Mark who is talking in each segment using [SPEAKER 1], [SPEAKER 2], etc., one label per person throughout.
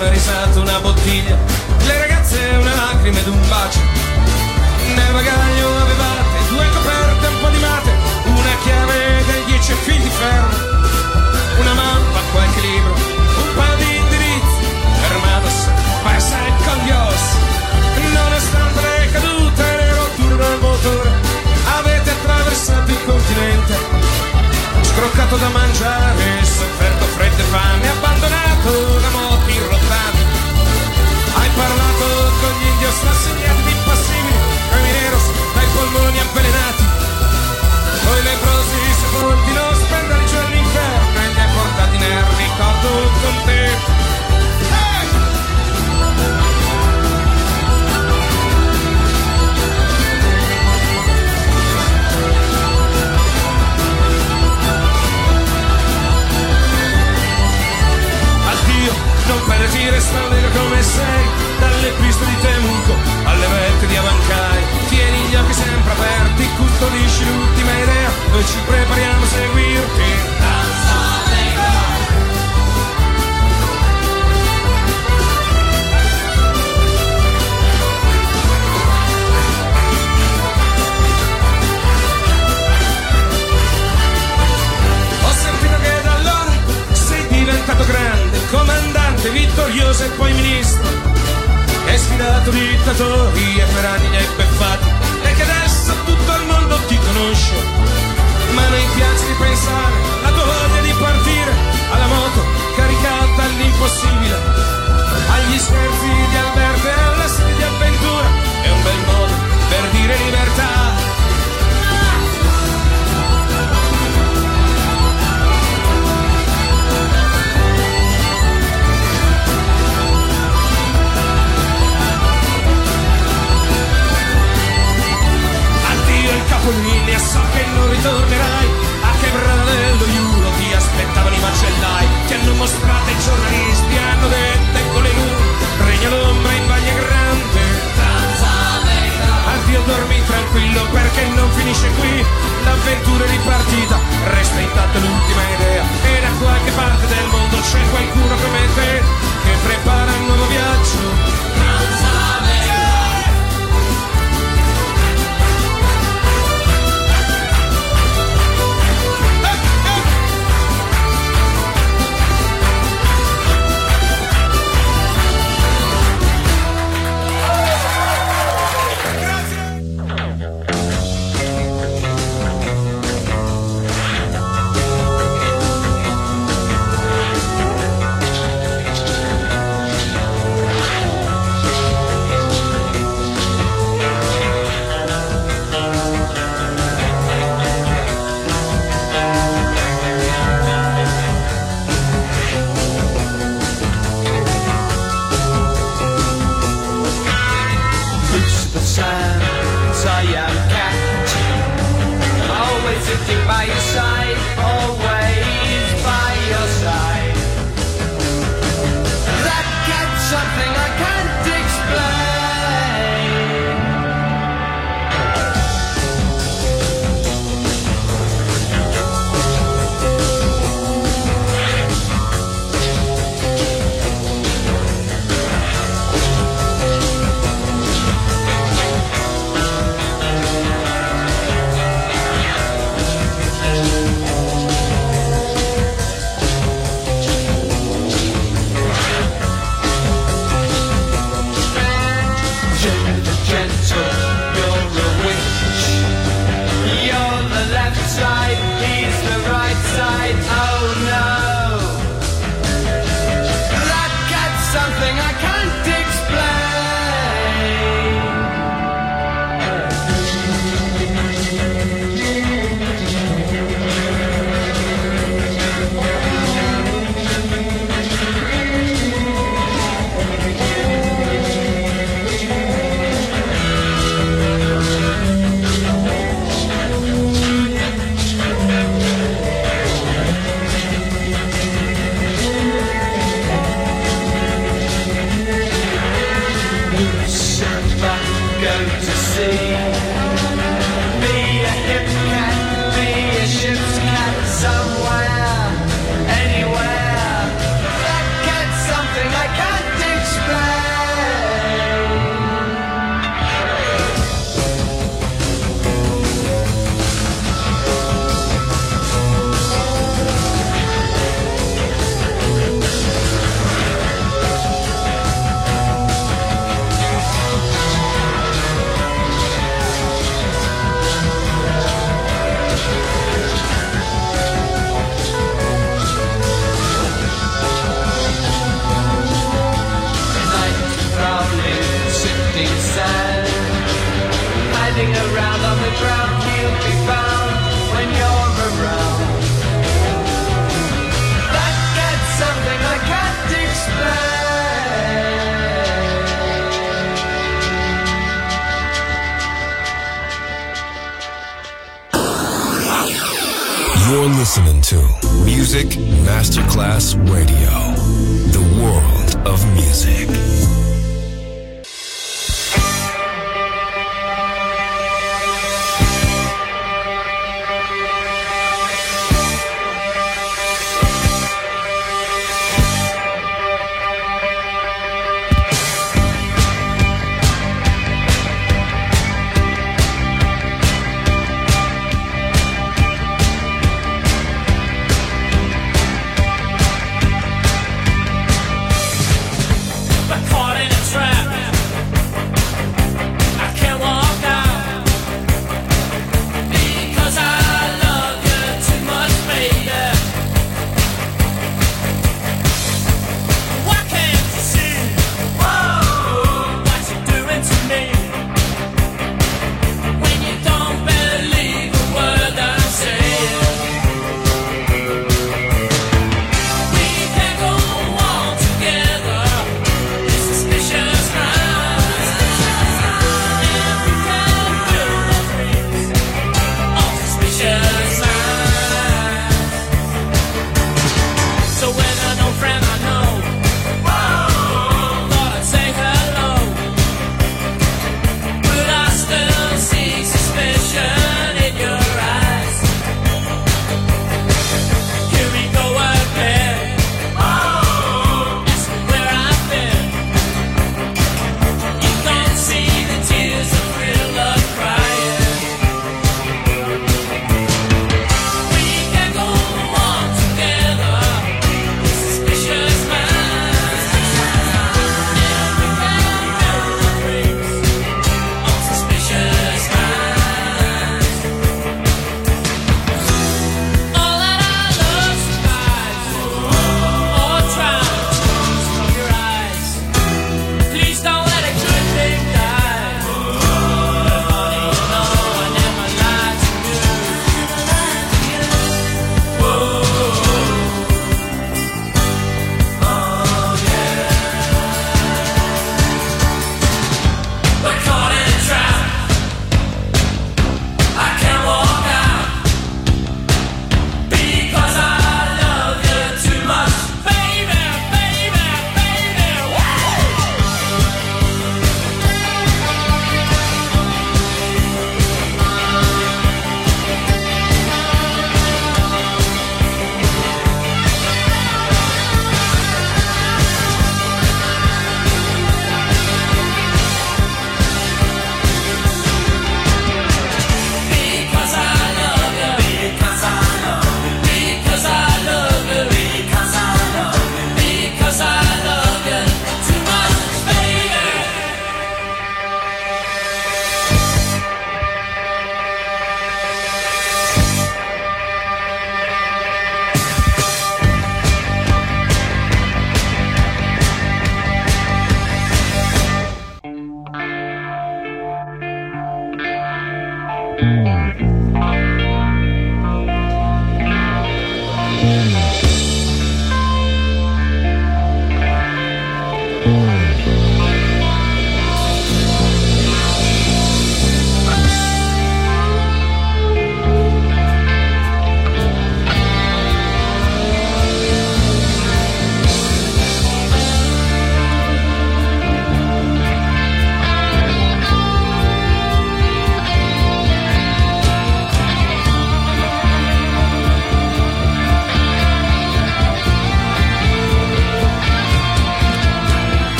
[SPEAKER 1] una risata, una bottiglia, le ragazze una lacrima ed un bacio. Nel bagaglio avevate due coperte, un po' di mate, una chiave dei dieci fili di ferro, una mappa, qualche libro, un po' di indirizzi, fermados, passa il coglios. Nonostante le cadute, le rotture del motore, avete attraversato il continente scroccato da mangiare, sofferto freddo e fame, abbandonato da
[SPEAKER 2] standing around on the ground you'll be found when you're around. That, something I can't explain.
[SPEAKER 3] You're listening to Music Masterclass Radio, the world of music.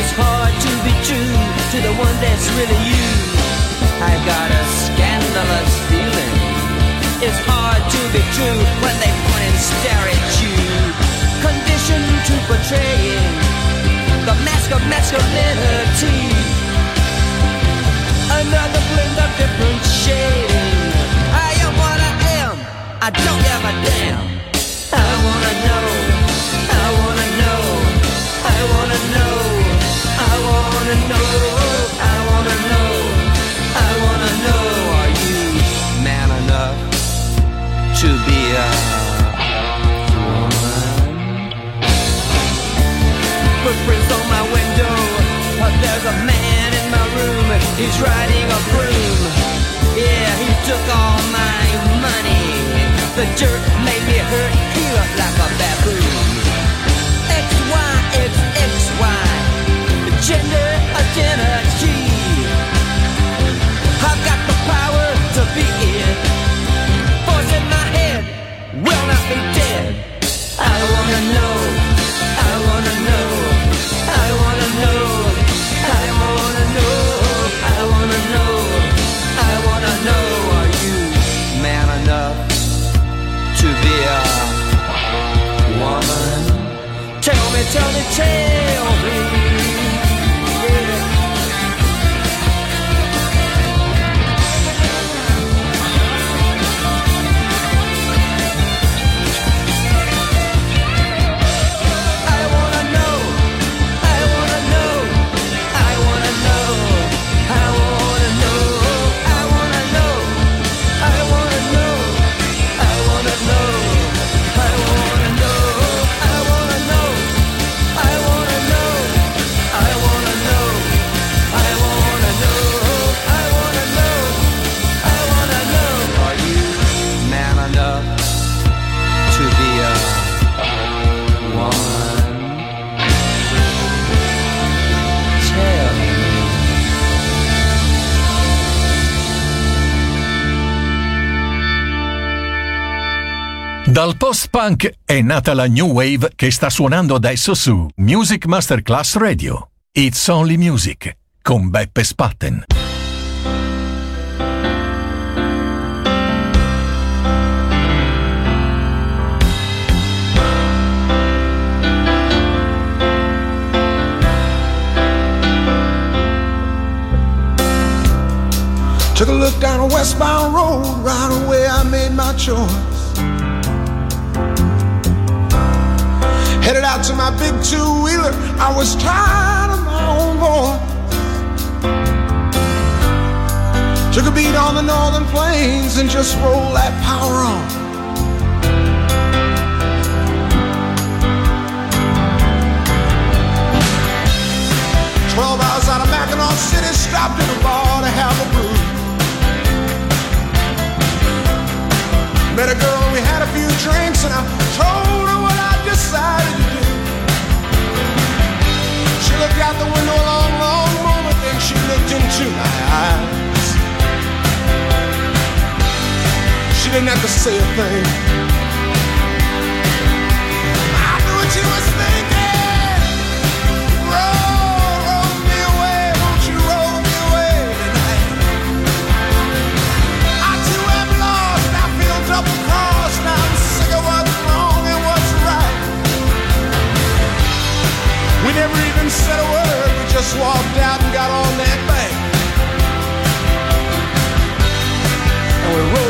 [SPEAKER 4] It's
[SPEAKER 2] hard to be true to the one that's really you. I've got a scandalous feeling. It's hard to be true when they point and stare at you. Conditioned to portraying the mask of masculinity. Another blend of different shading. I am what I am. I don't give a damn. I wanna know. I He's riding a broom. Yeah, he took all my money. The jerk made me hurt. He looked like a baboon. Gender. I've got the power to be it. In my head will not be dead. I wanna know. I wanna know. I wanna know. I wanna know. I wanna know. I wanna know. Are you man enough to be a woman? Tell me, tell me, tell me.
[SPEAKER 5] Post-punk è nata la new wave che sta suonando adesso su Music Masterclass Radio. It's Only Music con Beppe Spatten.
[SPEAKER 6] Took a look down a westbound road, right away I made my choice. Headed out to my big two wheeler, I was tired of my own voice. Took a beat on the northern plains and just rolled that power on. Twelve hours out of Mackinaw City, stopped in a bar to have a Didn't have to say a thing. I knew what thinking. Roll, roll me away, won't you roll me away tonight? I too am lost, I feel double crossed. I'm sick of what's wrong and what's right. We never even said a word, we just walked out and got on that bank. And we rolled.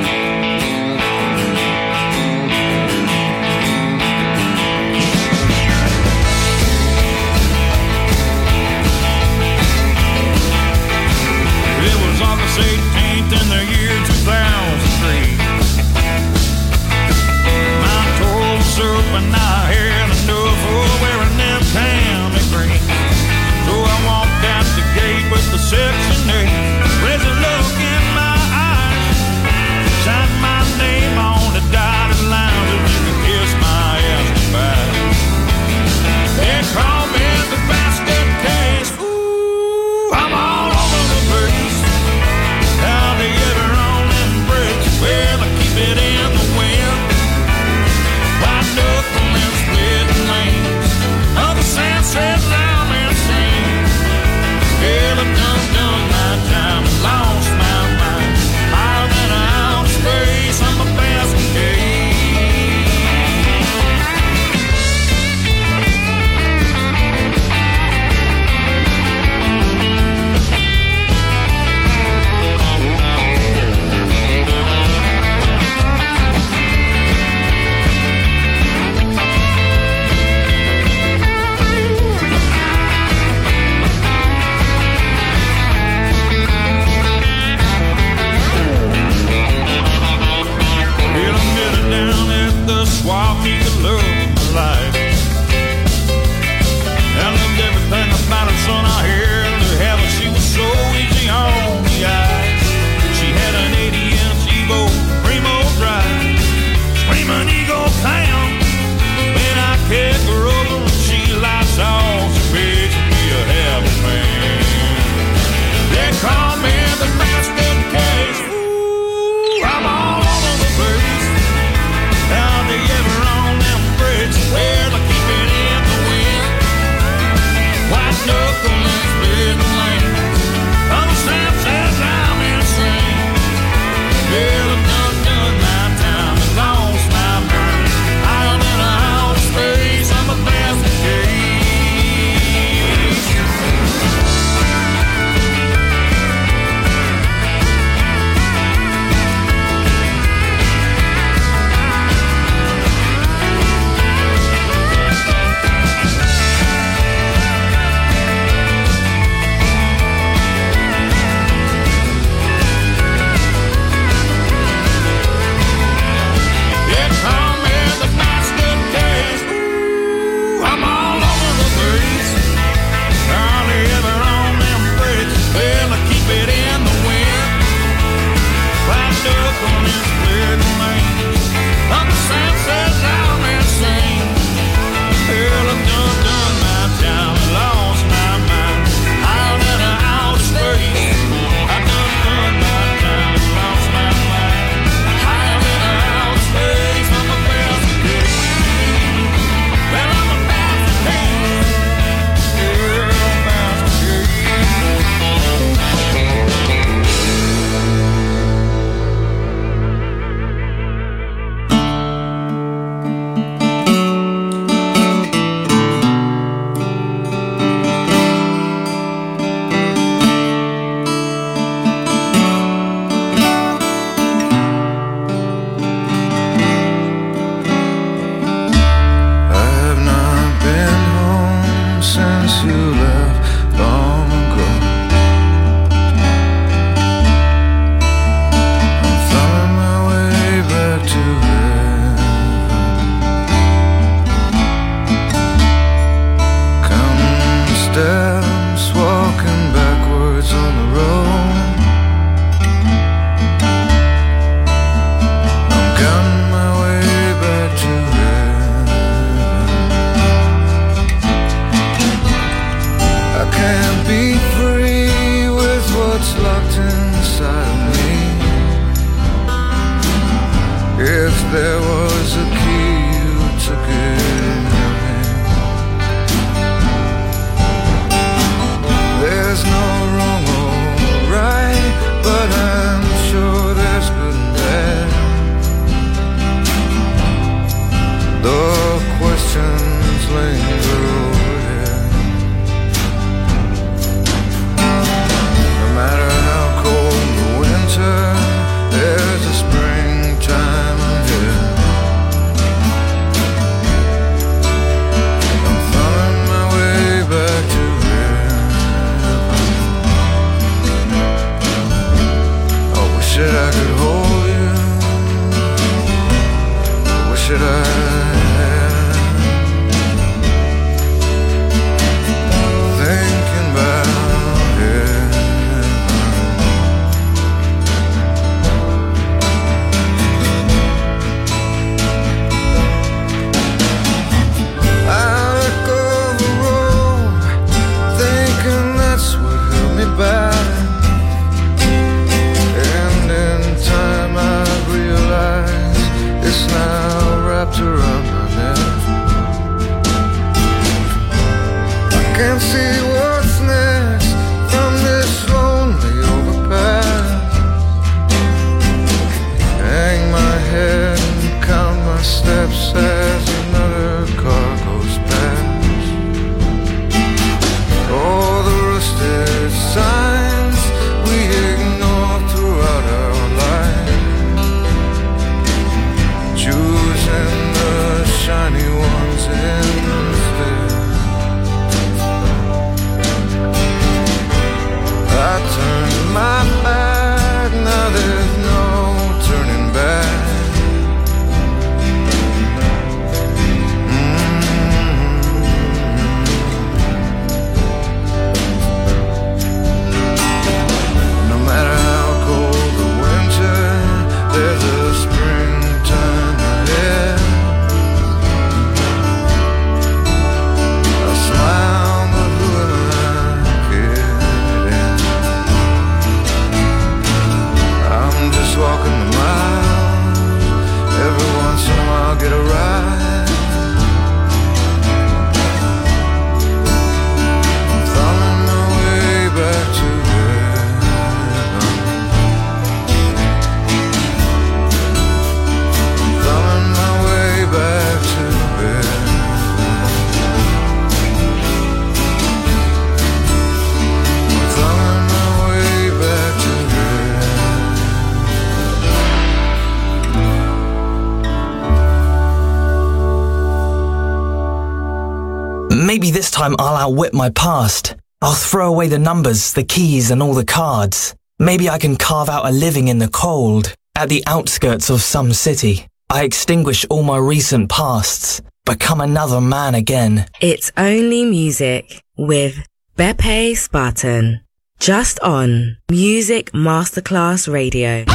[SPEAKER 7] time
[SPEAKER 8] I'll outwit my past. I'll throw away the numbers, the keys, and all the cards. Maybe I can carve out a living in the cold, at the outskirts of some city. I extinguish all my recent pasts, become another man again.
[SPEAKER 9] It's only music with Beppe Spatten. Just on Music Masterclass Radio.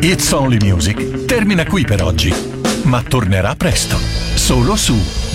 [SPEAKER 5] It's Only Music termina qui per oggi, ma tornerà presto, solo su